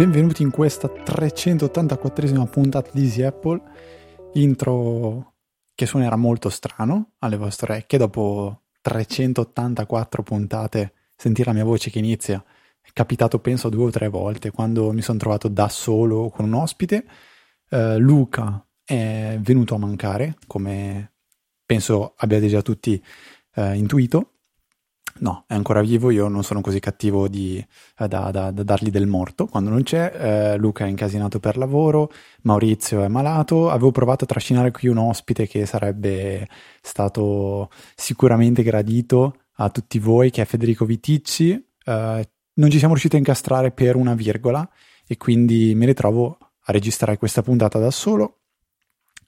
Benvenuti in questa 384esima puntata di Easy Apple, intro che suonerà molto strano alle vostre orecchie. Dopo 384 puntate sentire la mia voce che inizia è capitato penso due o tre volte quando mi sono trovato da solo con un ospite uh, Luca è venuto a mancare come penso abbiate già tutti uh, intuito No, è ancora vivo, io non sono così cattivo di, eh, da, da, da, dargli del morto quando non c'è. Eh, Luca è incasinato per lavoro, Maurizio è malato. Avevo provato a trascinare qui un ospite che sarebbe stato sicuramente gradito a tutti voi, che è Federico Viticci. Eh, non ci siamo riusciti a incastrare per una virgola e quindi mi ritrovo a registrare questa puntata da solo.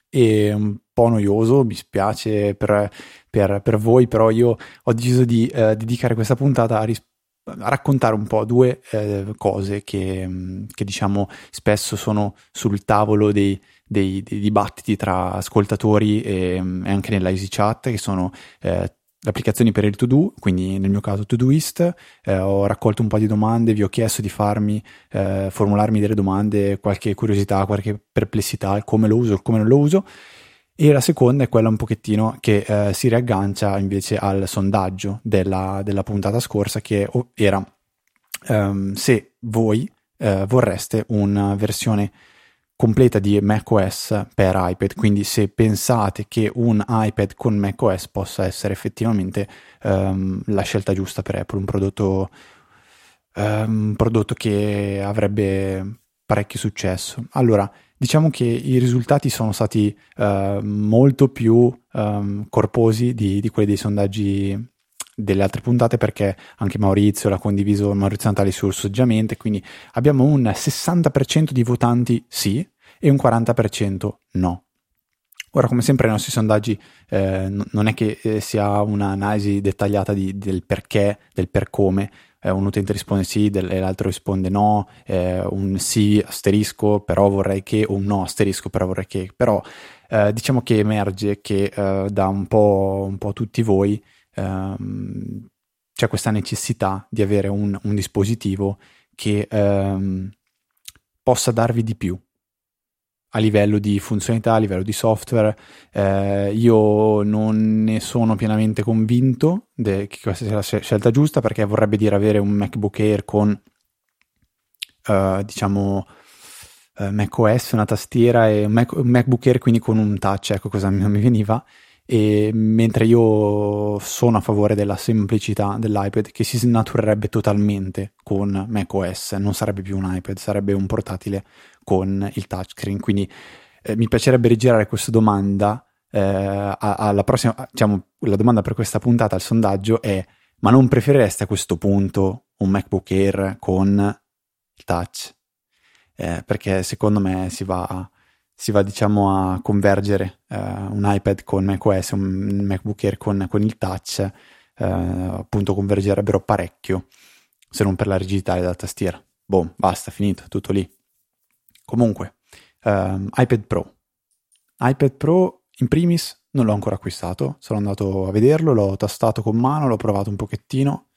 E un po' noioso, mi spiace per, per, per voi, però io ho deciso di eh, dedicare questa puntata a, ris- a, raccontare un po' due eh, cose che, mm, che, diciamo spesso sono sul tavolo dei, dei, dei dibattiti tra ascoltatori e, mm, e, anche nella EasyChat, che sono eh, applicazioni per il to-do, quindi nel mio caso Todoist, eh, ho raccolto un po' di domande, vi ho chiesto di farmi, eh, formularmi delle domande, qualche curiosità, qualche perplessità, come lo uso, come non lo uso. E la seconda è quella un pochettino che eh, si riaggancia invece al sondaggio della, della puntata scorsa che era um, se voi eh, vorreste una versione completa di macOS per iPad, quindi se pensate che un iPad con macOS possa essere effettivamente um, la scelta giusta per Apple, un prodotto, um, prodotto che avrebbe parecchio successo. Allora, diciamo che i risultati sono stati uh, molto più um, corposi di, di quelli dei sondaggi delle altre puntate perché anche Maurizio l'ha condiviso Maurizio Natali sul Soggiamente quindi abbiamo un 60% di votanti sì e un 40% no. Ora, come sempre, nei nostri sondaggi eh, non è che eh, si ha un'analisi dettagliata di, del perché, del per come. Eh, un utente risponde sì del, l'altro risponde no, eh, un sì asterisco, però vorrei che, o un no asterisco, però vorrei che. Però eh, diciamo che emerge che eh, da un po', un po' tutti voi ehm, c'è questa necessità di avere un, un dispositivo che ehm, possa darvi di più a livello di funzionalità, a livello di software. Eh, io non ne sono pienamente convinto de- che questa sia la scelta giusta perché vorrebbe dire avere un MacBook Air con, uh, diciamo, uh, macOS, una tastiera e un, Mac- un, MacBook Air quindi con un touch, ecco cosa mi, mi veniva. E mentre io sono a favore della semplicità dell'iPad che si snaturerebbe totalmente con macOS, non sarebbe più un iPad, sarebbe un portatile con il touchscreen. Quindi eh, mi piacerebbe rigirare questa domanda eh, alla prossima, diciamo, la domanda per questa puntata al sondaggio è: ma non preferireste a questo punto un MacBook Air con il touch? Eh, perché secondo me si va, si va diciamo a convergere eh, un iPad con macOS, un MacBook Air con, con il touch, eh, appunto convergerebbero parecchio, se non per la rigidità della tastiera. Boh, basta, finito, tutto lì. Comunque, um, iPad Pro. iPad Pro in primis non l'ho ancora acquistato, sono andato a vederlo, l'ho tastato con mano, l'ho provato un pochettino,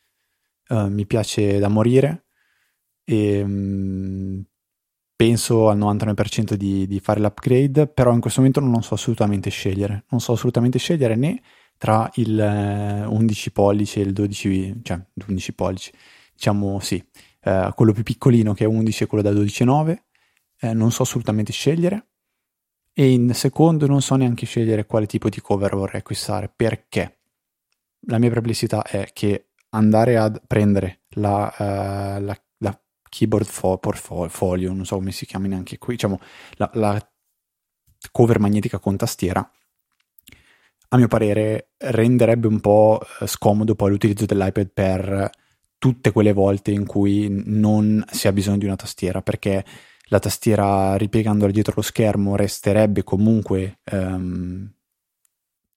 uh, mi piace da morire. E um, penso al 99% di, di, fare l'upgrade, però in questo momento non so assolutamente scegliere, non so assolutamente scegliere né tra il 11 pollici e il 12, cioè 11 pollici, diciamo sì, uh, quello più piccolino che è 11 e quello da 12,9 eh, non so assolutamente scegliere. E in secondo non so neanche scegliere quale tipo di cover vorrei acquistare perché la mia perplessità è che andare a prendere la, uh, la, la keyboard fo- portfolio, non so come si chiama neanche qui, diciamo la, la cover magnetica con tastiera a mio parere renderebbe un po' eh, scomodo poi l'utilizzo dell'iPad per tutte quelle volte in cui non si ha bisogno di una tastiera perché la tastiera ripiegandola dietro lo schermo resterebbe comunque um,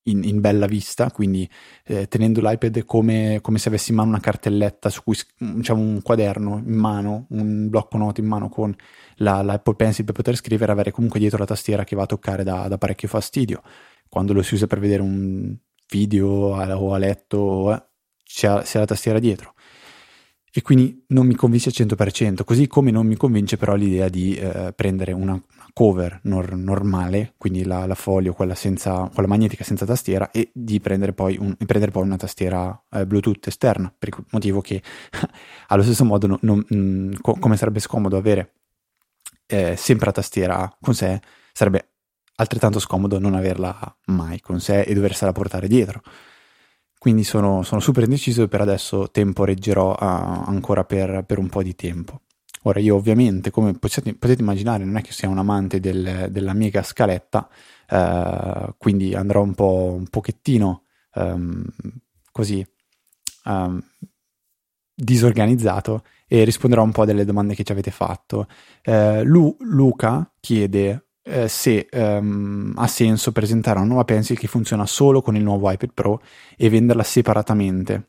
in, in bella vista, quindi eh, tenendo l'iPad come, come, se avessi in mano una cartelletta su cui diciamo un quaderno in mano, un blocco note in mano con la, l'Apple Pencil per poter scrivere, avere comunque dietro la tastiera che va a toccare da, da parecchio fastidio. Quando lo si usa per vedere un video o a letto, eh, c'è, c'è la tastiera dietro e quindi non mi convince al 100%, così come non mi convince però l'idea di eh, prendere una, cover nor- normale, quindi la, la folio, quella, senza, quella magnetica senza tastiera, e di prendere poi, un, prendere poi una tastiera eh, Bluetooth esterna, per il motivo che allo stesso modo non, non, mm, co- come sarebbe scomodo avere eh, sempre la tastiera con sé, sarebbe altrettanto scomodo non averla mai con sé e doversela portare dietro. Quindi sono, sono super indeciso e per adesso temporeggerò uh, ancora per, per, un po' di tempo. Ora io ovviamente, come potete, potete immaginare, non è che sia un amante del, della mega scaletta, uh, quindi andrò un po' un pochettino um, così um, disorganizzato e risponderò un po' delle domande che ci avete fatto. Uh, Lu, Luca chiede eh, se ehm, ha senso presentare una nuova pencil che funziona solo con il nuovo iPad Pro e venderla separatamente.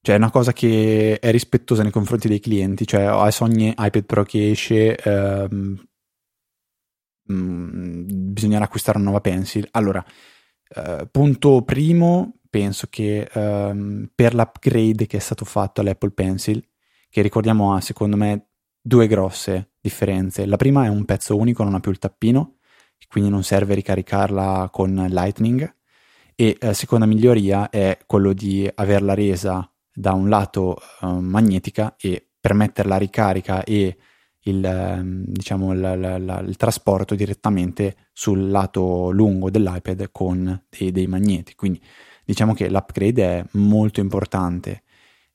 Cioè è una cosa che è rispettosa nei confronti dei clienti, cioè adesso ogni iPad Pro che esce mm, bisognerà acquistare una nuova pencil. Allora, eh, punto primo, penso che ehm, per l'upgrade che è stato fatto all'Apple Pencil, che ricordiamo ha secondo me due grosse differenze. La prima è un pezzo unico, non ha più il tappino, quindi non serve ricaricarla con Lightning. E la eh, seconda miglioria è quello di averla resa da un lato eh, magnetica e permettere la ricarica e il, ehm, diciamo, la, la, la, il trasporto direttamente sul lato lungo dell'iPad con dei, dei magneti. Quindi diciamo che l'upgrade è molto importante.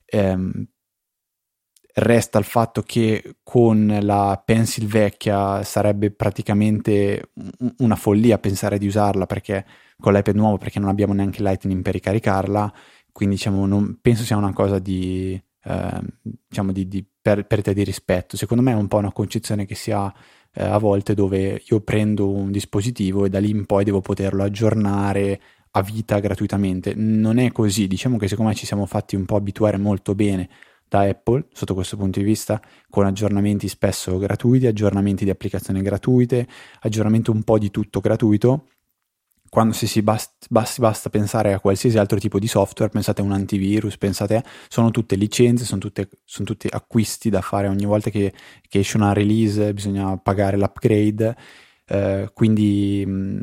Ehm, Resta il fatto che con la pencil vecchia sarebbe praticamente una follia pensare di usarla perché con l'iPad nuovo perché non abbiamo neanche Lightning per ricaricarla, quindi diciamo non, penso sia una cosa di, eh, diciamo di, di per, perdita di rispetto. Secondo me è un po' una concezione che si ha eh, a volte dove io prendo un dispositivo e da lì in poi devo poterlo aggiornare a vita gratuitamente. Non è così, diciamo che secondo me ci siamo fatti un po' abituare molto bene da Apple sotto questo punto di vista, con aggiornamenti spesso gratuiti, aggiornamenti di applicazioni gratuite, aggiornamento un po' di tutto gratuito. Quando si, si basta, basta, basta, pensare a qualsiasi altro tipo di software, pensate a un antivirus, pensate a, sono tutte licenze, sono, tutte, sono tutti acquisti da fare ogni volta che, che esce una release, bisogna pagare l'upgrade. Eh, quindi mh,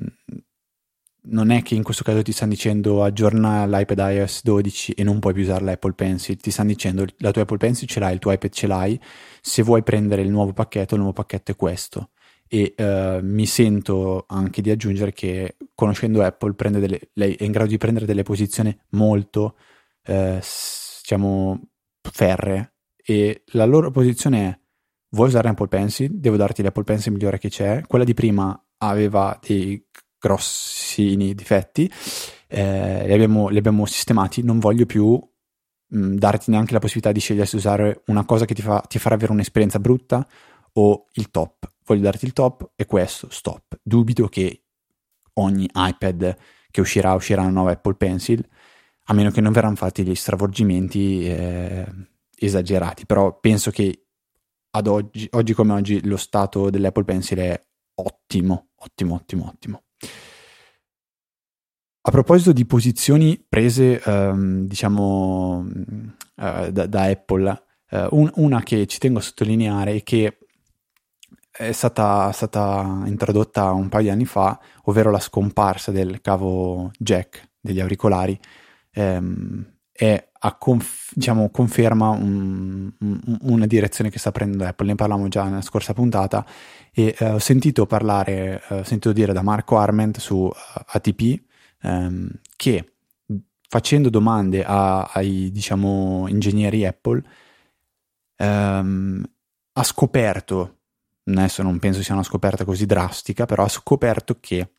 non è che in questo caso ti stanno dicendo aggiorna l'iPad iOS 12 e non puoi più usare l'Apple Pencil, ti stanno dicendo la tua Apple Pencil ce l'hai, il tuo iPad ce l'hai, se vuoi prendere il nuovo pacchetto, il nuovo pacchetto è questo. E uh, mi sento anche di aggiungere che conoscendo Apple delle, lei è in grado di prendere delle posizioni molto, uh, diciamo, ferre e la loro posizione è vuoi usare Apple Pencil? Devo darti l'Apple Pencil migliore che c'è. Quella di prima aveva dei grossi difetti, eh, li, abbiamo, li, abbiamo, sistemati, non voglio più mh, mm, darti neanche la possibilità di scegliere se usare una cosa che ti, fa, ti farà avere un'esperienza brutta o il top. Voglio darti il top e questo, stop. Dubito che ogni iPad che uscirà uscirà una nuova Apple Pencil, a meno che non verranno fatti gli stravolgimenti eh, esagerati, però penso che ad oggi, oggi come oggi, lo stato dell'Apple Pencil è ottimo, ottimo, ottimo, ottimo. A proposito di posizioni prese, um, diciamo, uh, da, da, Apple, uh, un, una che ci tengo a sottolineare è che è stata, stata, introdotta un paio di anni fa, ovvero la scomparsa del cavo jack degli auricolari, um, è a conf- diciamo, conferma un, un, una direzione che sta prendendo Apple. Ne parlavamo già nella scorsa puntata e uh, ho sentito parlare, ho sentito dire da Marco Arment su ATP ehm, che facendo domande a, ai diciamo, ingegneri Apple ehm, ha scoperto, adesso non penso sia una scoperta così drastica, però ha scoperto che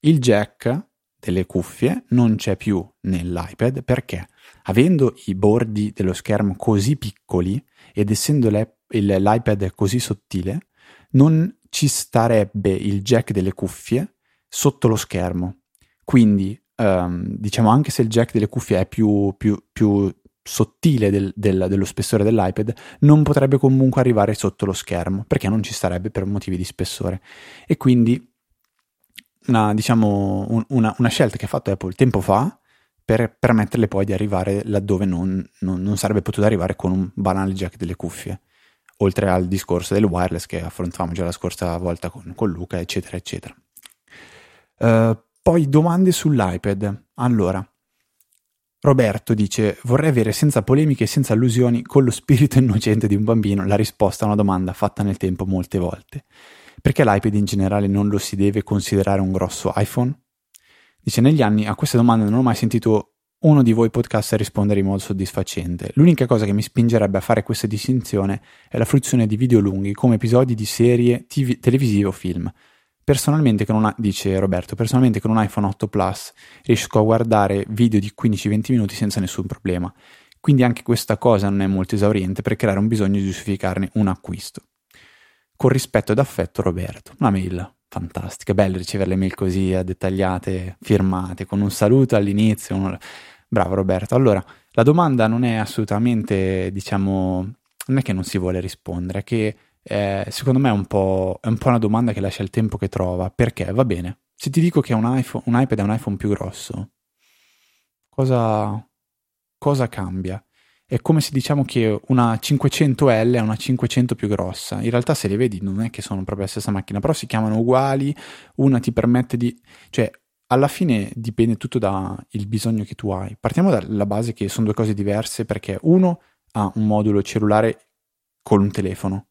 il jack delle cuffie non c'è più nell'iPad perché avendo i bordi dello schermo così piccoli ed essendo l'iPad così sottile non ci starebbe il jack delle cuffie sotto lo schermo quindi um, diciamo anche se il jack delle cuffie è più, più, più sottile del, del, dello spessore dell'iPad, non potrebbe comunque arrivare sotto lo schermo, perché non ci starebbe per motivi di spessore. E quindi una, diciamo, un, una, una scelta che ha fatto Apple tempo fa per permetterle poi di arrivare laddove non, non, non, sarebbe potuto arrivare con un banale jack delle cuffie, oltre al discorso del wireless che affrontavamo già la scorsa volta con, con Luca, eccetera, eccetera. Uh, poi domande sull'iPad. Allora, Roberto dice: Vorrei avere senza polemiche e senza allusioni, con lo spirito innocente di un bambino, la risposta a una domanda fatta nel tempo molte volte. Perché l'iPad in generale non lo si deve considerare un grosso iPhone? Dice: Negli anni a queste domande non ho mai sentito uno di voi podcaster rispondere in modo soddisfacente. L'unica cosa che mi spingerebbe a fare questa distinzione è la fruizione di video lunghi come episodi di serie TV, televisive o film. Personalmente con una, dice Roberto, personalmente con un iPhone 8 Plus riesco a guardare video di 15-20 minuti senza nessun problema. Quindi anche questa cosa non è molto esauriente per creare un bisogno di giustificarne un acquisto. Con rispetto ed affetto Roberto. Una mail fantastica, bello ricevere le mail così eh, dettagliate, firmate, con un saluto all'inizio. Un... Bravo Roberto. Allora, la domanda non è assolutamente, diciamo, non è che non si vuole rispondere, è che eh, secondo me è un, è un, po', una domanda che lascia il tempo che trova. Perché? Va bene. Se ti dico che un, iPhone, un iPad è un iPhone più grosso, cosa, cosa cambia? È come se diciamo che una 500L è una 500 più grossa. In realtà se le vedi non è che sono proprio la stessa macchina, però si chiamano uguali, una ti permette di... cioè alla fine dipende tutto dal bisogno che tu hai. Partiamo dalla base che sono due cose diverse perché uno ha un modulo cellulare con un telefono,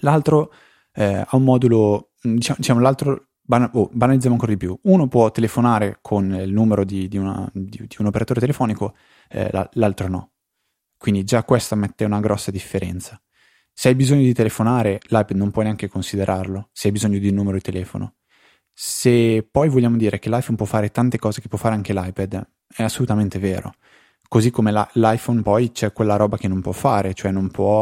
l'altro eh, ha un modulo, diciamo, diciamo l'altro oh, banalizziamo ancora di più. Uno può telefonare con il numero di, di, una, di, di un operatore telefonico, eh, l'altro no. Quindi già questa mette una grossa differenza. Se hai bisogno di telefonare, l'iPad non puoi neanche considerarlo, se hai bisogno di un numero di telefono. Se poi vogliamo dire che l'iPhone può fare tante cose che può fare anche l'iPad, è assolutamente vero. Così come la, l'iPhone poi c'è quella roba che non può fare, cioè non può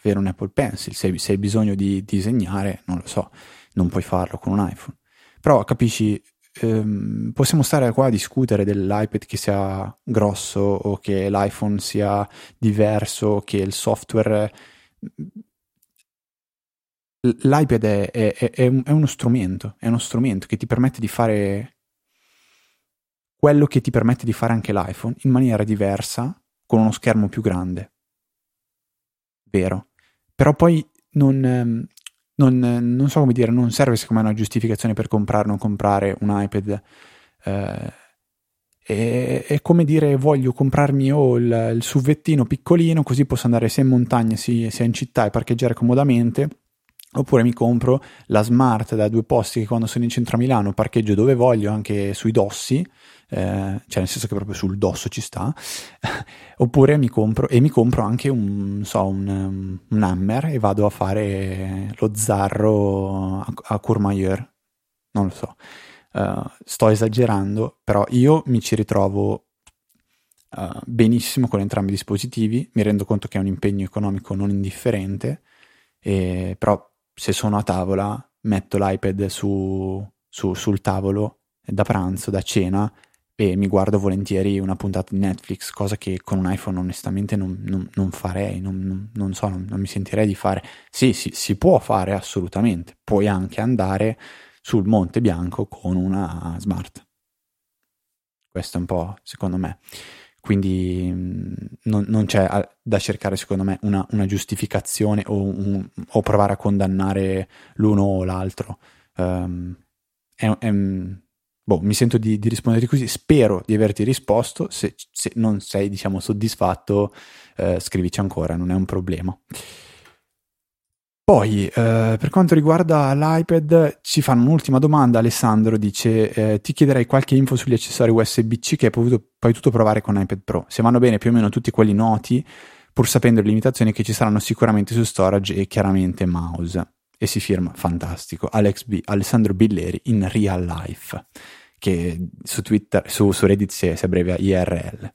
avere un Apple Pencil. Se, se hai bisogno di disegnare, non lo so, non puoi farlo con un iPhone. Però capisci, ehm, possiamo stare qua a discutere dell'iPad che sia grosso o che l'iPhone sia diverso, che il software... L'iPad è, è, è, è uno strumento, è uno strumento che ti permette di fare quello che ti permette di fare anche l'iPhone in maniera diversa con uno schermo più grande. Vero. Però poi non, ehm, non, non, so come dire, non serve secondo me una giustificazione per comprare o non comprare un iPad. Eh, è, è, come dire voglio comprarmi io il, il suvettino piccolino così posso andare sia in montagna sia, sia in città e parcheggiare comodamente oppure mi compro la smart da due posti che quando sono in centro a Milano parcheggio dove voglio anche sui dossi eh, cioè nel senso che proprio sul dosso ci sta, oppure mi compro, e mi compro anche un, so, un, un hammer e vado a fare lo zarro a, a Courmayeur, non lo so, uh, sto esagerando, però io mi ci ritrovo uh, benissimo con entrambi i dispositivi, mi rendo conto che è un impegno economico non indifferente, e, però se sono a tavola metto l'iPad su, su, sul tavolo da pranzo, da cena e mi guardo volentieri una puntata di Netflix, cosa che con un iPhone onestamente non, non, non farei, non, non so, non, mi sentirei di fare. Sì, sì, si può fare assolutamente, puoi anche andare sul Monte Bianco con una smart. Questo è un po' secondo me. Quindi mm, non, c'è da cercare secondo me una, una giustificazione o, un, o, provare a condannare l'uno o l'altro. Um, è, è, boh, mi sento di, di rispondere così, spero di averti risposto, se, se non sei diciamo soddisfatto eh, scrivici ancora, non è un problema. Poi, eh, per quanto riguarda l'iPad, ci fanno un'ultima domanda. Alessandro dice: eh, Ti chiederei qualche info sugli accessori USB-C che hai potuto, potuto provare con iPad Pro. Se vanno bene più o meno tutti quelli noti, pur sapendo le limitazioni che ci saranno sicuramente su storage e chiaramente mouse. E si firma fantastico. Alex B, Alessandro Billeri in real life che su Twitter, su, su Reddit si, si abbrevia IRL.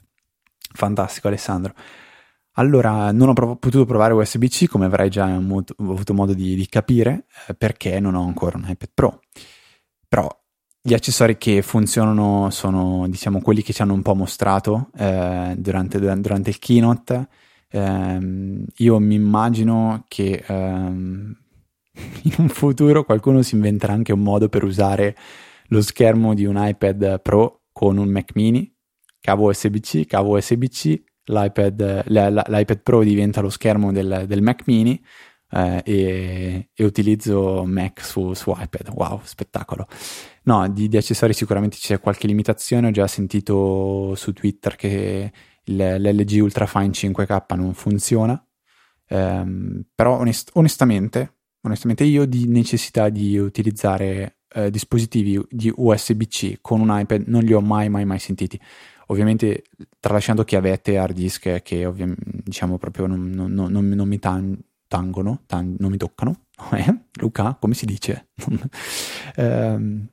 Fantastico Alessandro. Allora, non ho prov- potuto provare USB-C, come avrai già avuto modo di, di capire, eh, perché non ho ancora un iPad Pro. Però gli accessori che funzionano sono, diciamo, quelli che ci hanno un po' mostrato eh, durante, durante, il keynote. Eh, io mi immagino che ehm, in un futuro qualcuno si inventerà anche un modo per usare lo schermo di un iPad Pro con un Mac mini, cavo USB-C, cavo USB-C, l'iPad, l'iPad Pro diventa lo schermo del, del Mac mini eh, e, e, utilizzo Mac su, su, iPad. Wow, spettacolo. No, di, di, accessori sicuramente c'è qualche limitazione. Ho già sentito su Twitter che il, l'LG Ultrafine 5K non funziona. Um, però onest- onestamente, onestamente io di necessità di utilizzare eh, dispositivi di USB-C con un iPad non li ho mai mai mai sentiti ovviamente tralasciando che avete hard disk che ovviamente diciamo proprio non, non, non, non mi tan- tangono, tan- non mi toccano. Eh? Luca, come si dice? eh,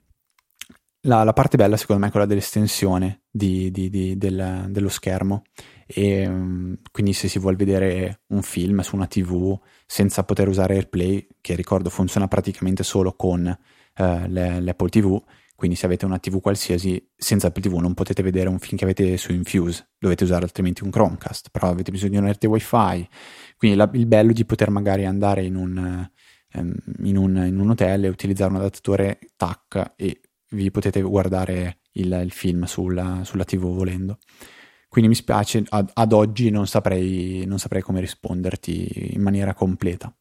la, la, parte bella secondo me è quella dell'estensione di, di, di, del, dello schermo e mm, quindi se si vuole vedere un film su una tv senza poter usare AirPlay, che ricordo funziona praticamente solo con eh, le, l'Apple TV, quindi se avete una TV qualsiasi, senza Apple TV non potete vedere un film che avete su Infuse, dovete usare altrimenti un Chromecast, però avete bisogno di un RT Wi-Fi, quindi la, il bello di poter magari andare in un, um, in, un, in un, hotel e utilizzare un adattatore TAC e vi potete guardare il, il film sulla, sulla, TV volendo. Quindi mi spiace, ad, ad oggi non saprei, non saprei come risponderti in maniera completa.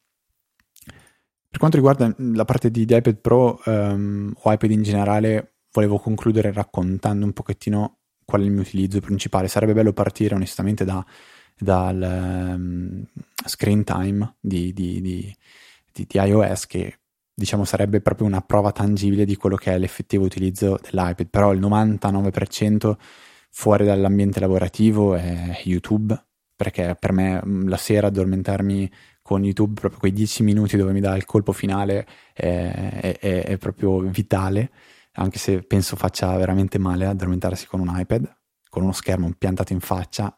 Per quanto riguarda la parte di, di iPad Pro um, o iPad in generale, volevo concludere raccontando un pochettino qual è il mio utilizzo principale. Sarebbe bello partire onestamente da, dal um, screen time di, di, di, di, iOS che diciamo sarebbe proprio una prova tangibile di quello che è l'effettivo utilizzo dell'iPad, però il 99% fuori dall'ambiente lavorativo è YouTube, perché per me la sera addormentarmi con YouTube proprio quei 10 minuti dove mi dà il colpo finale è, è, è proprio vitale, anche se penso faccia veramente male addormentarsi con un iPad, con uno schermo piantato in faccia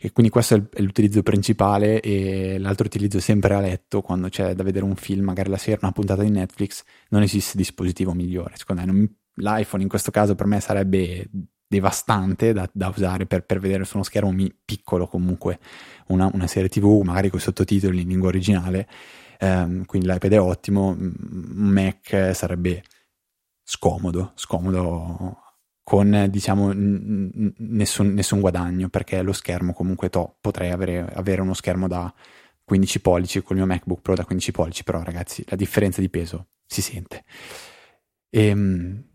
e quindi questo è l'utilizzo principale e l'altro utilizzo sempre a letto quando c'è da vedere un film, magari la sera, una puntata di Netflix, non esiste dispositivo migliore. Secondo me l'iPhone in questo caso per me sarebbe devastante da, da usare per, per, vedere su uno schermo piccolo comunque una, una, serie tv, magari con i sottotitoli in lingua originale. Um, quindi l'iPad è ottimo, un Mac sarebbe scomodo, scomodo con diciamo n- nessun, nessun, guadagno perché lo schermo comunque to, potrei avere, avere, uno schermo da 15 pollici con il mio MacBook Pro da 15 pollici però ragazzi la differenza di peso si sente e, ehm,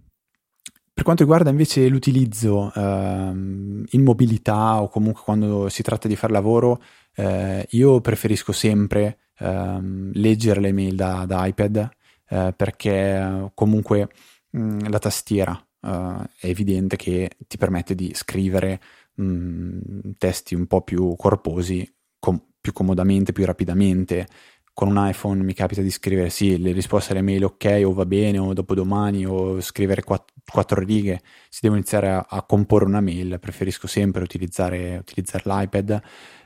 per quanto riguarda invece l'utilizzo ehm, in mobilità o comunque quando si tratta di fare lavoro eh, io preferisco sempre ehm, leggere le mail da, da iPad eh, perché comunque mh, la tastiera uh, è evidente che ti permette di scrivere mh, mm, testi un po' più corposi, com- più comodamente, più rapidamente. Con un iPhone mi capita di scrivere sì, le risposte alle mail ok o va bene o dopodomani o scrivere quatt- quattro righe. Si deve iniziare a, a, comporre una mail, preferisco sempre utilizzare, utilizzare l'iPad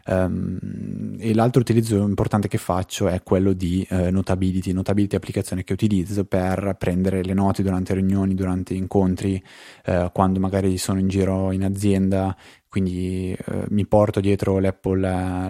Um, e l'altro utilizzo importante che faccio è quello di uh, Notability. Notability è applicazione che utilizzo per prendere le note durante riunioni, durante incontri, uh, quando magari sono in giro in azienda. Quindi uh, mi porto dietro l'Apple,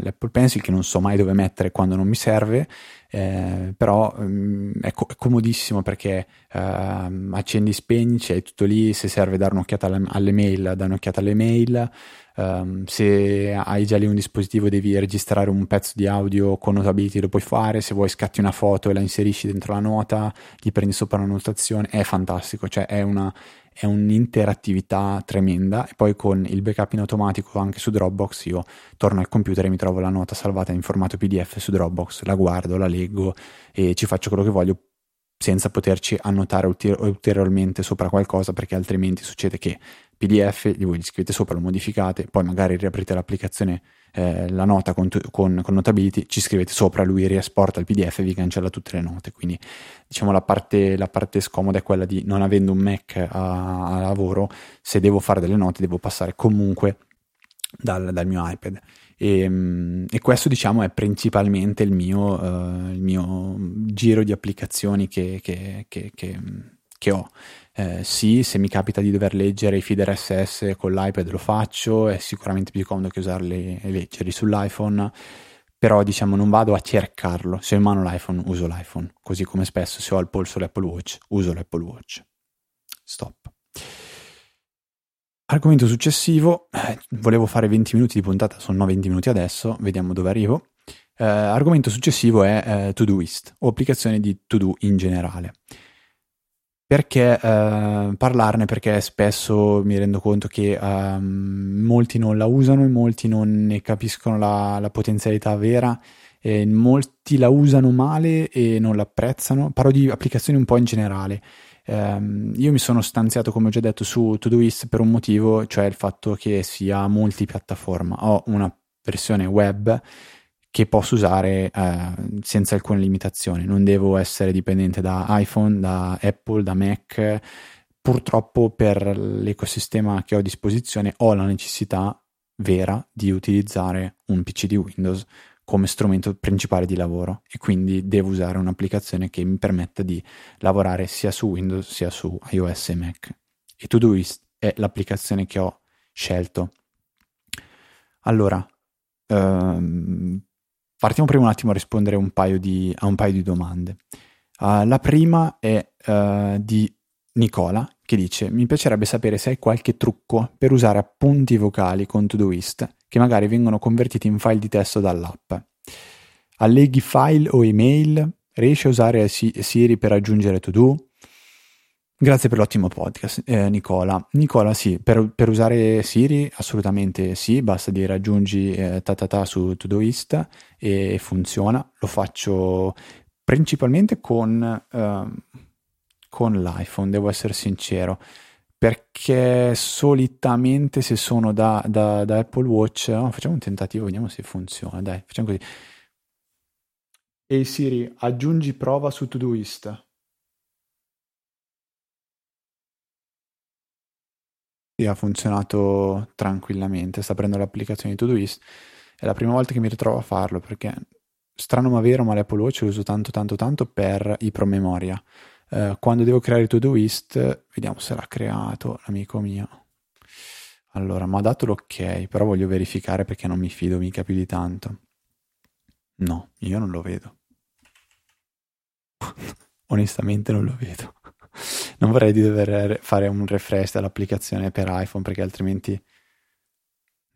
l'Apple, Pencil che non so mai dove mettere quando non mi serve, eh, però um, è, co- è, comodissimo perché ehm, accendi, spegni, c'è tutto lì. Se serve dare un'occhiata alle, alle mail, dare un'occhiata alle mail. Um, se hai già lì un dispositivo devi registrare un pezzo di audio con Notability lo puoi fare, se vuoi scatti una foto e la inserisci dentro la nota, gli prendi sopra la notazione, è fantastico, cioè è, una, è un'interattività tremenda e poi con il backup in automatico anche su Dropbox io torno al computer e mi trovo la nota salvata in formato PDF su Dropbox, la guardo, la leggo e ci faccio quello che voglio senza poterci annotare ulteriormente sopra qualcosa perché altrimenti succede che PDF, voi gli scrivete sopra, lo modificate, poi magari riaprite l'applicazione, eh, la nota con, con, con, Notability, ci scrivete sopra, lui riesporta il PDF e vi cancella tutte le note. Quindi diciamo la parte, la parte scomoda è quella di non avendo un Mac a, a, lavoro, se devo fare delle note devo passare comunque dal, dal mio iPad. E, ehm, e, questo diciamo è principalmente il mio, uh, il mio giro di applicazioni che, che, che, che che ho. Eh, sì, se mi capita di dover leggere i feed RSS con l'iPad lo faccio, è sicuramente più comodo che usarli e leggerli sull'iPhone, però diciamo non vado a cercarlo, se ho in mano l'iPhone uso l'iPhone, così come spesso se ho al polso l'Apple Watch uso l'Apple Watch. Stop. Argomento successivo, eh, volevo fare 20 minuti di puntata, sono 20 minuti adesso, vediamo dove arrivo. Eh, argomento successivo è eh, Todoist o applicazioni di To Do in generale. Perché eh, parlarne? Perché spesso mi rendo conto che um, molti non la usano e molti non ne capiscono la, la potenzialità vera. E molti la usano male e non l'apprezzano. Parlo di applicazioni un po' in generale. Um, io mi sono stanziato, come ho già detto, su Todoist per un motivo, cioè il fatto che sia multipiattaforma. Ho una versione web che posso usare eh, senza alcuna limitazione. Non devo essere dipendente da iPhone, da Apple, da Mac. Purtroppo per l'ecosistema che ho a disposizione ho la necessità vera di utilizzare un PC di Windows come strumento principale di lavoro e quindi devo usare un'applicazione che mi permetta di lavorare sia su Windows sia su iOS e Mac. E Todoist è l'applicazione che ho scelto. Allora, ehm, partiamo prima un attimo a rispondere un di, a un paio di domande. Uh, la prima è uh, di Nicola che dice mi piacerebbe sapere se hai qualche trucco per usare appunti vocali con Todoist che magari vengono convertiti in file di testo dall'app. Alleghi file o email? Riesci a usare Siri per aggiungere to do? Grazie per l'ottimo podcast, eh, Nicola. Nicola, sì, per, per, usare Siri assolutamente sì, basta dire aggiungi eh, ta su Todoist e funziona. Lo faccio principalmente con, eh, con l'iPhone, devo essere sincero, perché solitamente se sono da, da, da Apple Watch, oh, facciamo un tentativo, vediamo se funziona, dai, facciamo così. Ehi Siri, aggiungi prova su Todoist. Sì, ha funzionato tranquillamente, sta prendendo l'applicazione di Todoist. È la prima volta che mi ritrovo a farlo perché, strano ma vero, ma l'Apple Watch lo uso tanto tanto tanto per i promemoria. Eh, quando devo creare il Todoist, vediamo se l'ha creato l'amico mio. Allora, mi ha dato l'ok, però voglio verificare perché non mi fido mica più di tanto. No, io non lo vedo. Onestamente non lo vedo non vorrei di dover fare un refresh dell'applicazione per iPhone perché altrimenti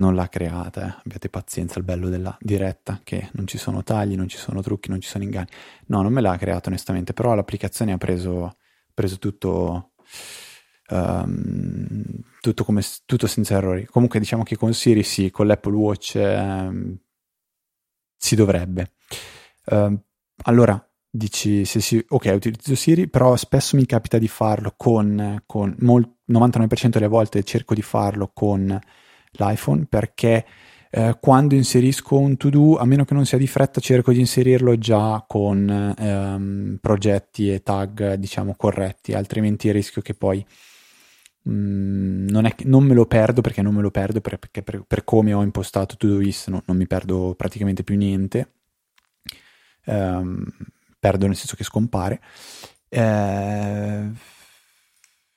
non l'ha creata. Eh. Abbiate pazienza, il bello della diretta, che non ci sono tagli, non ci sono trucchi, non ci sono inganni. No, non me l'ha creato onestamente, però l'applicazione ha preso, preso tutto, um, tutto, come, tutto, senza errori. Comunque diciamo che con Siri sì, con l'Apple Watch um, si dovrebbe. Uh, allora, dici sì, sì, ok, utilizzo Siri, però spesso mi capita di farlo con, con mol, 99% delle volte cerco di farlo con l'iPhone perché eh, quando inserisco un to-do, a meno che non sia di fretta, cerco di inserirlo già con ehm, progetti e tag, diciamo, corretti, altrimenti rischio che poi mh, mm, non, è, non, me lo perdo perché non me lo perdo perché per, per come ho impostato Todoist no, non mi perdo praticamente più niente. Um, perdo nel senso che scompare. Eh,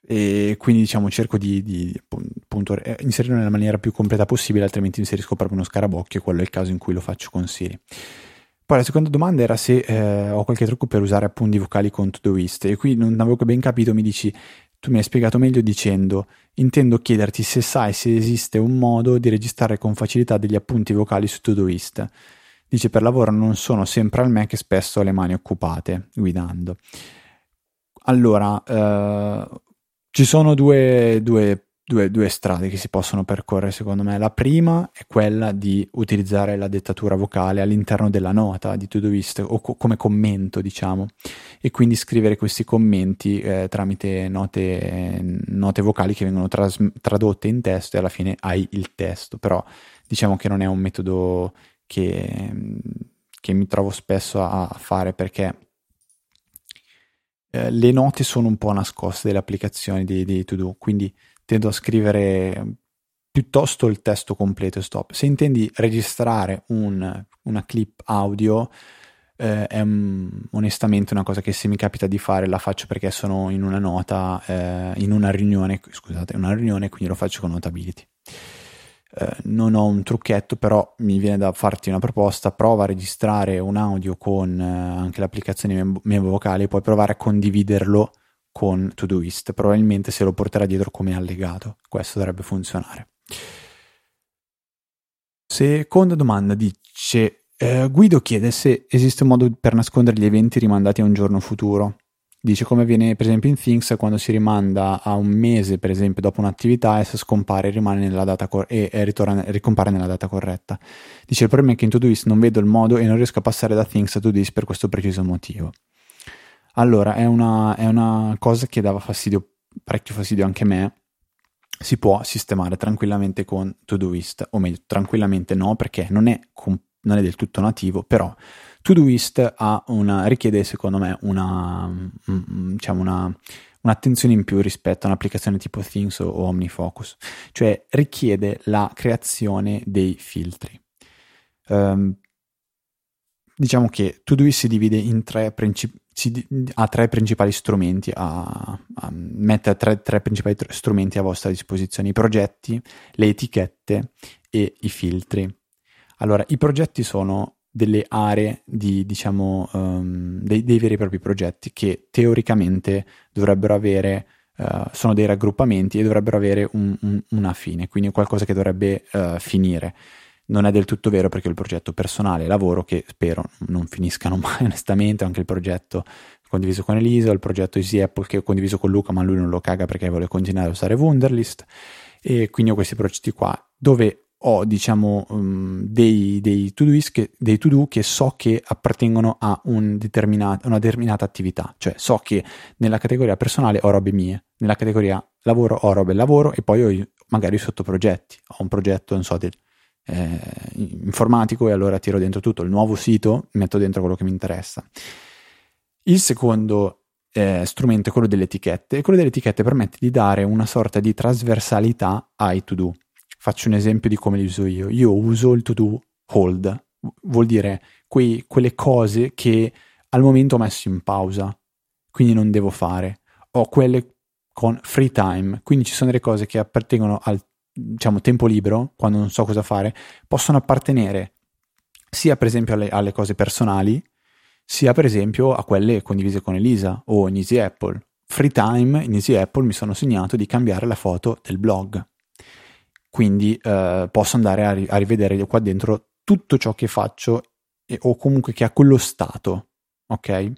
e quindi diciamo cerco di, di appunto, eh, inserirlo nella maniera più completa possibile, altrimenti inserisco proprio uno scarabocchio, quello è il caso in cui lo faccio con Siri. Poi la seconda domanda era se eh, ho qualche trucco per usare appunti vocali con Todoist e qui non avevo ben capito, mi dici, tu mi hai spiegato meglio dicendo, intendo chiederti se sai se esiste un modo di registrare con facilità degli appunti vocali su Todoist. Dice per lavoro non sono sempre al Mac e spesso ho le mani occupate guidando. Allora, eh, ci sono due, due, due, due, strade che si possono percorrere secondo me. La prima è quella di utilizzare la dettatura vocale all'interno della nota di Todoist o co- come commento, diciamo, e quindi scrivere questi commenti eh, tramite note, note, vocali che vengono tras- tradotte in testo e alla fine hai il testo. Però diciamo che non è un metodo che, che mi trovo spesso a, fare perché eh, le note sono un po' nascoste delle applicazioni di, di To-Do, quindi tendo a scrivere piuttosto il testo completo e stop. Se intendi registrare un, una clip audio, eh, è um, onestamente una cosa che se mi capita di fare la faccio perché sono in una nota, eh, in una riunione, scusate, una riunione, quindi lo faccio con Notability. Eh, non ho un trucchetto, però mi viene da farti una proposta, prova a registrare un audio con eh, anche l'applicazione Memo Vocale poi provare a condividerlo con Todoist. Probabilmente se lo porterà dietro come allegato, questo dovrebbe funzionare. Seconda domanda dice eh, Guido chiede se esiste un modo per nascondere gli eventi rimandati a un giorno futuro. Dice come avviene per esempio in Things quando si rimanda a un mese per esempio dopo un'attività e se scompare rimane nella data cor- e, e ritorna, ricompare nella data corretta. Dice il problema è che in Todoist non vedo il modo e non riesco a passare da Things a Todoist per questo preciso motivo. Allora è una, è una cosa che dava fastidio, parecchio fastidio anche a me. Si può sistemare tranquillamente con Todoist, o meglio, tranquillamente no, perché non è, non è del tutto nativo, però Todoist una, richiede secondo me una, mm, mm, diciamo una, un'attenzione in più rispetto a un'applicazione tipo Things o, OmniFocus, cioè richiede la creazione dei filtri. Um, diciamo che Todoist si divide in tre principi ha tre principali strumenti, a, a, mette tre, tre principali strumenti a vostra disposizione, i progetti, le etichette e i filtri. Allora, i progetti sono delle aree di, diciamo, um, dei, dei, veri e propri progetti che teoricamente dovrebbero avere, uh, sono dei raggruppamenti e dovrebbero avere un, un, una fine, quindi qualcosa che dovrebbe uh, finire. Non è del tutto vero perché il progetto personale lavoro, che spero non finiscano mai onestamente, anche il progetto condiviso con Elisa, il progetto Easy Apple che ho condiviso con Luca, ma lui non lo caga perché vuole continuare a usare Wunderlist. E quindi ho questi progetti qua dove ho diciamo um, dei, dei, to-do che, so che appartengono a un determinata, una determinata attività, cioè so che nella categoria personale ho robe mie, nella categoria lavoro ho robe lavoro e poi ho magari sottoprogetti, ho un progetto, non so, del, eh, informatico e allora tiro dentro tutto. Il nuovo sito, metto dentro quello che mi interessa. Il secondo eh, strumento è quello delle etichette. E quello delle etichette permette di dare una sorta di trasversalità ai to-do Faccio un esempio di come li uso io. Io uso il to do hold, vuol dire quei, quelle cose che al momento ho messo in pausa, quindi non devo fare. Ho quelle con free time, quindi ci sono delle cose che appartengono al diciamo, tempo libero, quando non so cosa fare, possono appartenere sia per esempio alle, alle cose personali, sia per esempio a quelle condivise con Elisa o in Easy Apple. Free time in Easy Apple mi sono segnato di cambiare la foto del blog quindi eh, posso andare a, ri- a, rivedere qua dentro tutto ciò che faccio e, o comunque che ha quello stato, ok?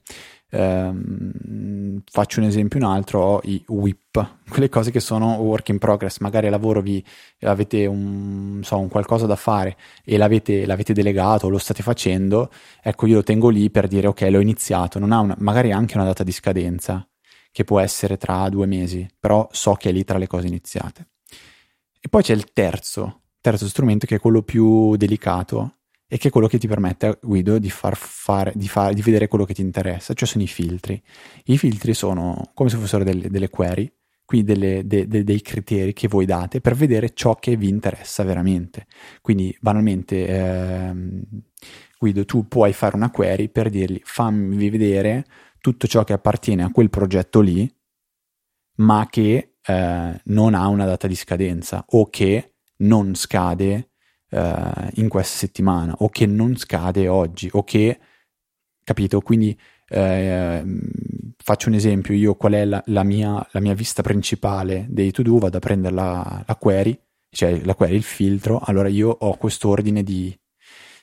Ehm, faccio un esempio, un altro, ho i WIP, quelle cose che sono work in progress, magari a lavoro vi avete un, so, un qualcosa da fare e l'avete, l'avete delegato lo state facendo, ecco io lo tengo lì per dire ok l'ho iniziato, non ha una, magari anche una data di scadenza che può essere tra due mesi, però so che è lì tra le cose iniziate. E poi c'è il terzo, terzo strumento che è quello più delicato e che è quello che ti permette, Guido, di, far fare, di, far, di vedere quello che ti interessa, cioè sono i filtri. I filtri sono come se fossero delle, delle query, quindi delle, de, de, dei criteri che voi date per vedere ciò che vi interessa veramente. Quindi banalmente, ehm, Guido, tu puoi fare una query per dirgli fammi vedere tutto ciò che appartiene a quel progetto lì, ma che eh, non ha una data di scadenza o che non scade eh, in questa settimana o che non scade oggi o che, capito? Quindi eh, faccio un esempio, io qual è la, la, mia, la mia, vista principale dei to-do, vado a prendere la, la, query, cioè la query, il filtro, allora io ho quest'ordine di,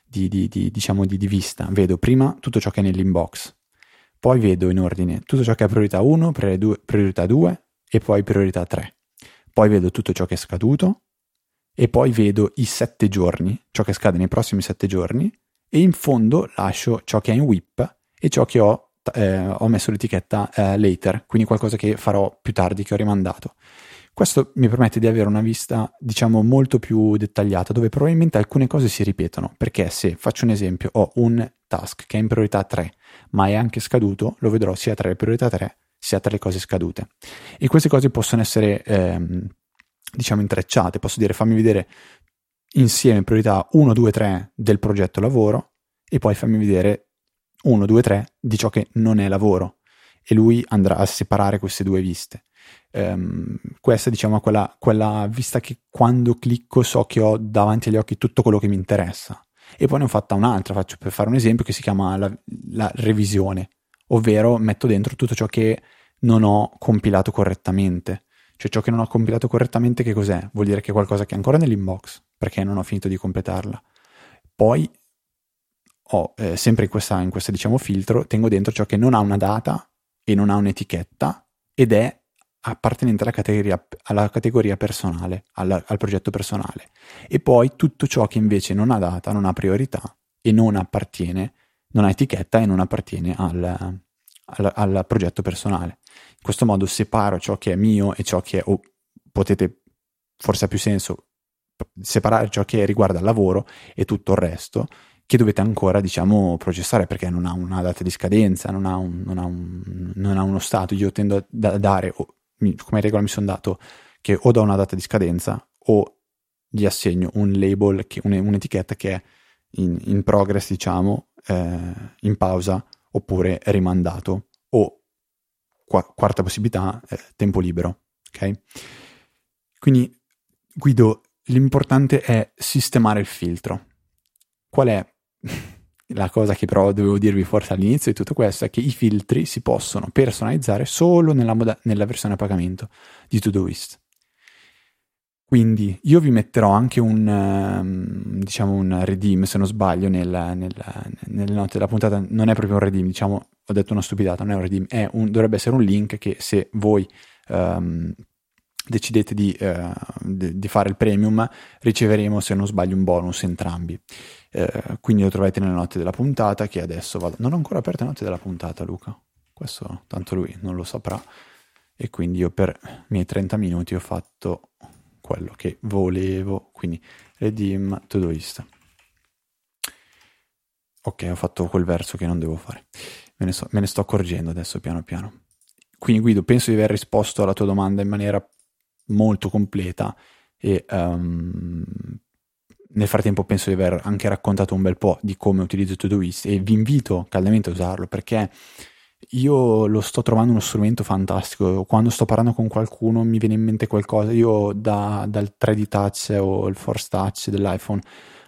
di, di, di diciamo di, vista, vedo prima tutto ciò che è nell'inbox, poi vedo in ordine tutto ciò che è priorità 1, priorità 2, e poi priorità 3. Poi vedo tutto ciò che è scaduto e poi vedo i 7 giorni, ciò che scade nei prossimi 7 giorni e in fondo lascio ciò che è in WIP e ciò che ho, eh, ho messo l'etichetta eh, later, quindi qualcosa che farò più tardi, che ho rimandato. Questo mi permette di avere una vista, diciamo, molto più dettagliata, dove probabilmente alcune cose si ripetono, perché se faccio un esempio, ho un task che è in priorità 3, ma è anche scaduto, lo vedrò sia tra le priorità 3 sia tra le cose scadute. E queste cose possono essere, ehm, diciamo, intrecciate. Posso dire fammi vedere insieme priorità 1, 2, 3 del progetto lavoro e poi fammi vedere 1, 2, 3 di ciò che non è lavoro e lui andrà a separare queste due viste. Um, questa diciamo quella, quella vista che quando clicco so che ho davanti agli occhi tutto quello che mi interessa e poi ne ho fatta un'altra, faccio per fare un esempio che si chiama la, la revisione, ovvero metto dentro tutto ciò che non ho compilato correttamente. Cioè ciò che non ho compilato correttamente che cos'è? Vuol dire che è qualcosa che è ancora nell'inbox perché non ho finito di completarla. Poi ho eh, sempre in questa diciamo filtro tengo dentro ciò che non ha una data e non ha un'etichetta ed è appartenente alla categoria, alla categoria personale, alla, al progetto personale. E poi tutto ciò che invece non ha data, non ha priorità e non appartiene, non ha etichetta e non appartiene al, al, al progetto personale. In questo modo separo ciò che è mio e ciò che è, o potete, forse ha più senso, separare ciò che riguarda il lavoro e tutto il resto che dovete ancora, diciamo, processare perché non ha una data di scadenza, non ha, un, non ha, un, non ha uno stato. Io tendo a dare, come regola mi sono dato, che o do una data di scadenza o gli assegno un label, che, un'etichetta che è in, in progress, diciamo, eh, in pausa oppure rimandato o quarta possibilità, eh, tempo libero. Ok? Quindi, Guido, l'importante è sistemare il filtro. Qual è la cosa che però dovevo dirvi forse all'inizio di tutto questo è che i filtri si possono personalizzare solo nella, moda- nella versione a pagamento di Todoist. Quindi io vi metterò anche un, um, diciamo un redeem, se non sbaglio, nel, nel, nelle note della puntata. Non è proprio un redeem, diciamo, ho detto una stupidata, non è un redeem, è un, dovrebbe essere un link che se voi um, decidete di, uh, di, fare il premium, riceveremo, se non sbaglio, un bonus entrambi. Uh, quindi lo trovate nelle note della puntata, che adesso vado... Non ho ancora aperto le note della puntata, Luca. Questo tanto lui non lo saprà. E quindi io per i miei 30 minuti ho fatto quello che volevo, quindi redeem Todoist. Ok, ho fatto quel verso che non devo fare. Me ne, so, me ne sto accorgendo adesso piano piano. Quindi Guido, penso di aver risposto alla tua domanda in maniera molto completa e um, nel frattempo penso di aver anche raccontato un bel po' di come utilizzo Todoist e vi invito caldamente a usarlo perché io lo sto trovando uno strumento fantastico. Quando sto parlando con qualcuno mi viene in mente qualcosa. Io da, dal 3D Touch o il Force Touch dell'iPhone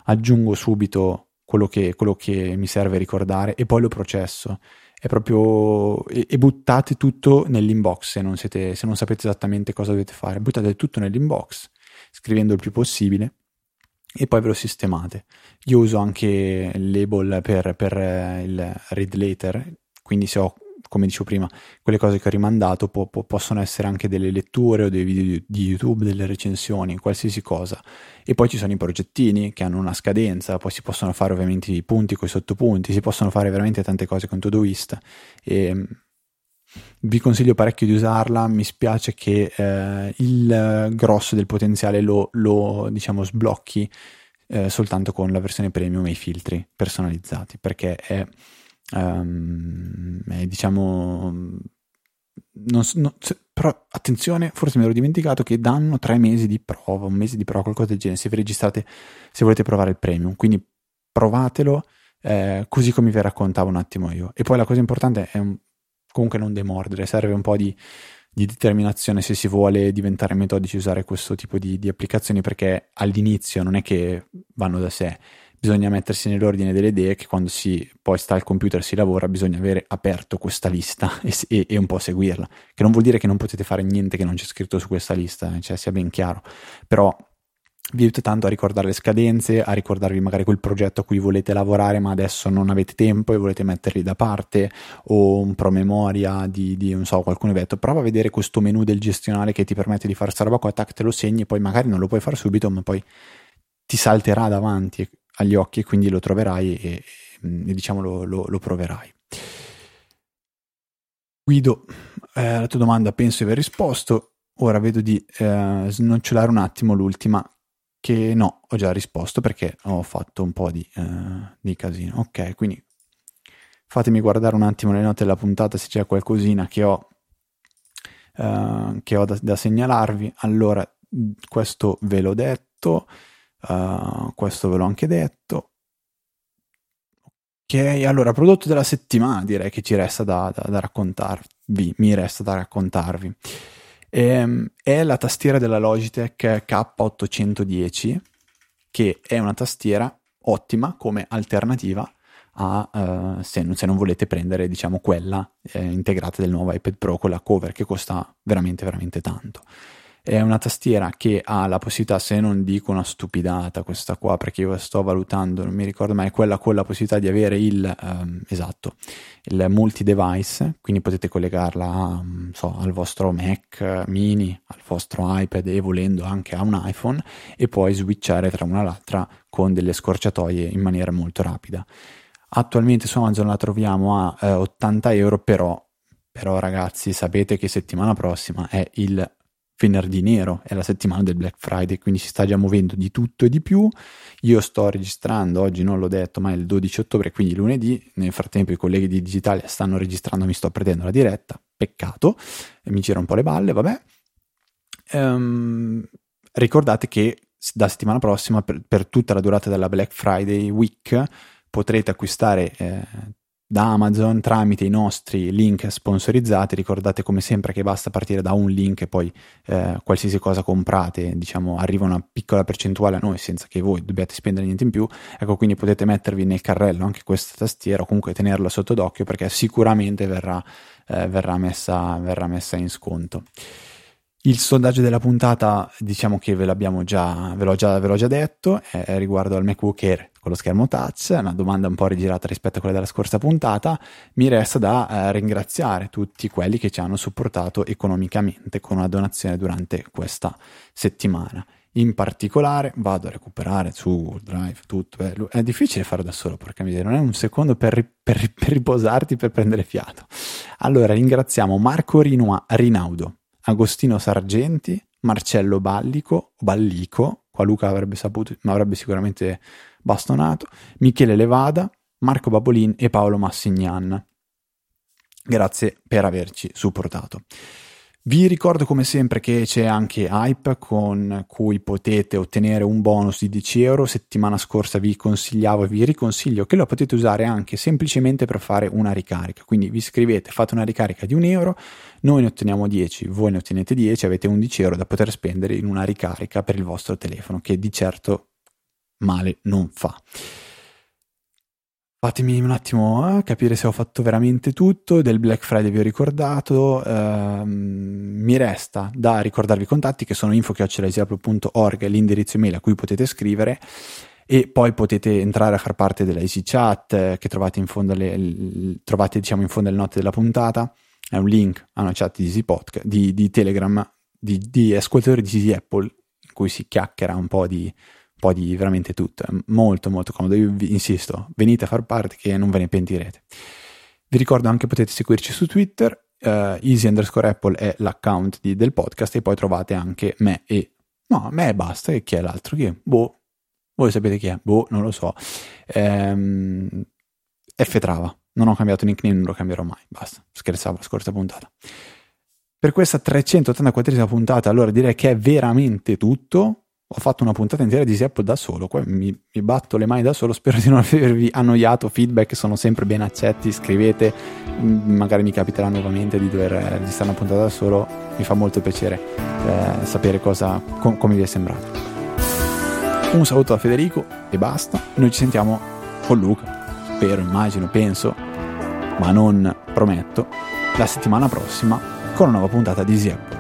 aggiungo subito quello che, quello che mi serve ricordare e poi lo processo. È proprio. E, e buttate tutto nell'inbox se non, siete, se non sapete esattamente cosa dovete fare. Buttate tutto nell'inbox scrivendo il più possibile e poi ve lo sistemate. Io uso anche il label per, per il read later, quindi se ho come dicevo prima, quelle cose che ho rimandato po- po- possono essere anche delle letture o dei video di YouTube, delle recensioni, qualsiasi cosa. E poi ci sono i progettini che hanno una scadenza, poi si possono fare ovviamente i punti con i sottopunti, si possono fare veramente tante cose con Todoist. E mm, vi consiglio parecchio di usarla, mi spiace che eh, il grosso del potenziale lo, lo diciamo sblocchi eh, soltanto con la versione premium e i filtri personalizzati, perché è Um, eh, diciamo, non, non, però attenzione, forse mi ero dimenticato che danno tre mesi di prova, un mese di prova, qualcosa del genere, se vi registrate, se volete provare il premium. Quindi provatelo eh, così come vi raccontavo un attimo io. E poi la cosa importante è un, comunque non demordere, serve un po' di, di, determinazione se si vuole diventare metodici usare questo tipo di, di applicazioni perché all'inizio non è che vanno da sé bisogna mettersi nell'ordine delle idee che quando si poi sta al computer e si lavora bisogna avere aperto questa lista e, e, e, un po' seguirla, che non vuol dire che non potete fare niente che non c'è scritto su questa lista, eh, cioè sia ben chiaro, però vi aiuta tanto a ricordare le scadenze, a ricordarvi magari quel progetto a cui volete lavorare ma adesso non avete tempo e volete metterli da parte o un promemoria di, di non so, qualcuno vi ha detto prova a vedere questo menu del gestionale che ti permette di fare sta roba qua, tac te lo segni e poi magari non lo puoi fare subito ma poi ti salterà davanti agli occhi e quindi lo troverai e, e diciamo lo, lo, lo, proverai. Guido, eh, alla tua domanda penso di aver risposto, ora vedo di eh, snocciolare un attimo l'ultima che no, ho già risposto perché ho fatto un po' di, eh, di casino. Ok, quindi fatemi guardare un attimo le note della puntata se c'è qualcosina che ho, uh, che ho da, da, segnalarvi. Allora, questo ve l'ho detto. Uh, questo ve l'ho anche detto. Ok, allora, prodotto della settimana direi che ci resta da, da, da raccontarvi, mi resta da raccontarvi. Ehm, è la tastiera della Logitech K810, che è una tastiera ottima come alternativa a, uh, se, non, se, non, volete prendere diciamo quella eh, integrata del nuovo iPad Pro con la cover che costa veramente veramente tanto è una tastiera che ha la possibilità, se non dico una stupidata questa qua, perché io sto valutando, non mi ricordo mai, quella con la possibilità di avere il, um, esatto, il multi-device, quindi potete collegarla a, so, al vostro Mac mini, al vostro iPad e volendo anche a un iPhone e poi switchare tra una e l'altra con delle scorciatoie in maniera molto rapida. Attualmente su Amazon la troviamo a eh, 80 euro, però, però ragazzi sapete che settimana prossima è il venerdì nero, è la settimana del Black Friday, quindi si sta già muovendo di tutto e di più. Io sto registrando, oggi non l'ho detto, ma è il 12 ottobre, quindi lunedì. Nel frattempo i colleghi di Digitalia stanno registrando, mi sto prendendo la diretta, peccato, e mi gira un po' le balle, vabbè. Um, ricordate che da settimana prossima, per, per, tutta la durata della Black Friday Week, potrete acquistare eh, da Amazon tramite i nostri link sponsorizzati. Ricordate come sempre che basta partire da un link e poi eh, qualsiasi cosa comprate, diciamo, arriva una piccola percentuale a noi senza che voi dobbiate spendere niente in più. Ecco, quindi potete mettervi nel carrello anche questa tastiera o comunque tenerla sotto d'occhio perché sicuramente verrà, eh, verrà, messa, verrà messa in sconto. Il sondaggio della puntata, diciamo che ve l'abbiamo già, ve l'ho già, ve l'ho già detto, è riguardo al MacBook Air con lo schermo touch, una domanda un po' rigirata rispetto a quella della scorsa puntata. Mi resta da eh, ringraziare tutti quelli che ci hanno supportato economicamente con una donazione durante questa settimana. In particolare vado a recuperare su Drive tutto. È, è difficile farlo da solo, porca miseria, non è un secondo per, per, per riposarti, per prendere fiato. Allora ringraziamo Marco Rinua, Rinaudo, Agostino Sargenti, Marcello Ballico, Ballico, qua Luca avrebbe saputo, ma avrebbe sicuramente bastonato, Michele Levada, Marco Babolin e Paolo Massignan. Grazie per averci supportato. Vi ricordo come sempre che c'è anche Hype con cui potete ottenere un bonus di 10 euro. Settimana scorsa vi consigliavo e vi riconsiglio che lo potete usare anche semplicemente per fare una ricarica. Quindi vi iscrivete, fate una ricarica di un euro, noi ne otteniamo 10, voi ne ottenete 10, avete 11 euro da poter spendere in una ricarica per il vostro telefono, che di certo male non fa. Fatemi un attimo eh, capire se ho fatto veramente tutto. Del Black Friday vi ho ricordato. Ehm, mi resta da ricordarvi i contatti che sono info.org, l'indirizzo email a cui potete scrivere e poi potete entrare a far parte della Easy Chat eh, che trovate in fondo alle, trovate diciamo in fondo alle note della puntata. È un link a una chat di Easy Podcast, di, di Telegram, di, di ascoltatori di Apple in cui si chiacchiera un po' di po' di veramente tutto, è molto molto comodo, io vi insisto, venite a far parte che non ve ne pentirete. Vi ricordo anche potete seguirci su Twitter, uh, easy underscore apple è l'account di, del podcast e poi trovate anche me e... No, me e basta, e chi è l'altro? Chi è? Boh, voi sapete chi è? Boh, non lo so. Ehm, F Trava, non ho cambiato nickname, non lo cambierò mai, basta, scherzavo la scorsa puntata. Per questa 384esima puntata, allora direi che è veramente tutto ho fatto una puntata intera di Apple da solo, mi, mi, batto le mani da solo, spero di non avervi annoiato, feedback sono sempre ben accetti, scrivete, magari mi capiterà nuovamente di dover registrare una puntata da solo, mi fa molto piacere eh, sapere cosa, com- come vi è sembrato. Un saluto da Federico e basta, noi ci sentiamo con Luca, spero, immagino, penso, ma non prometto, la settimana prossima con una nuova puntata di Easy.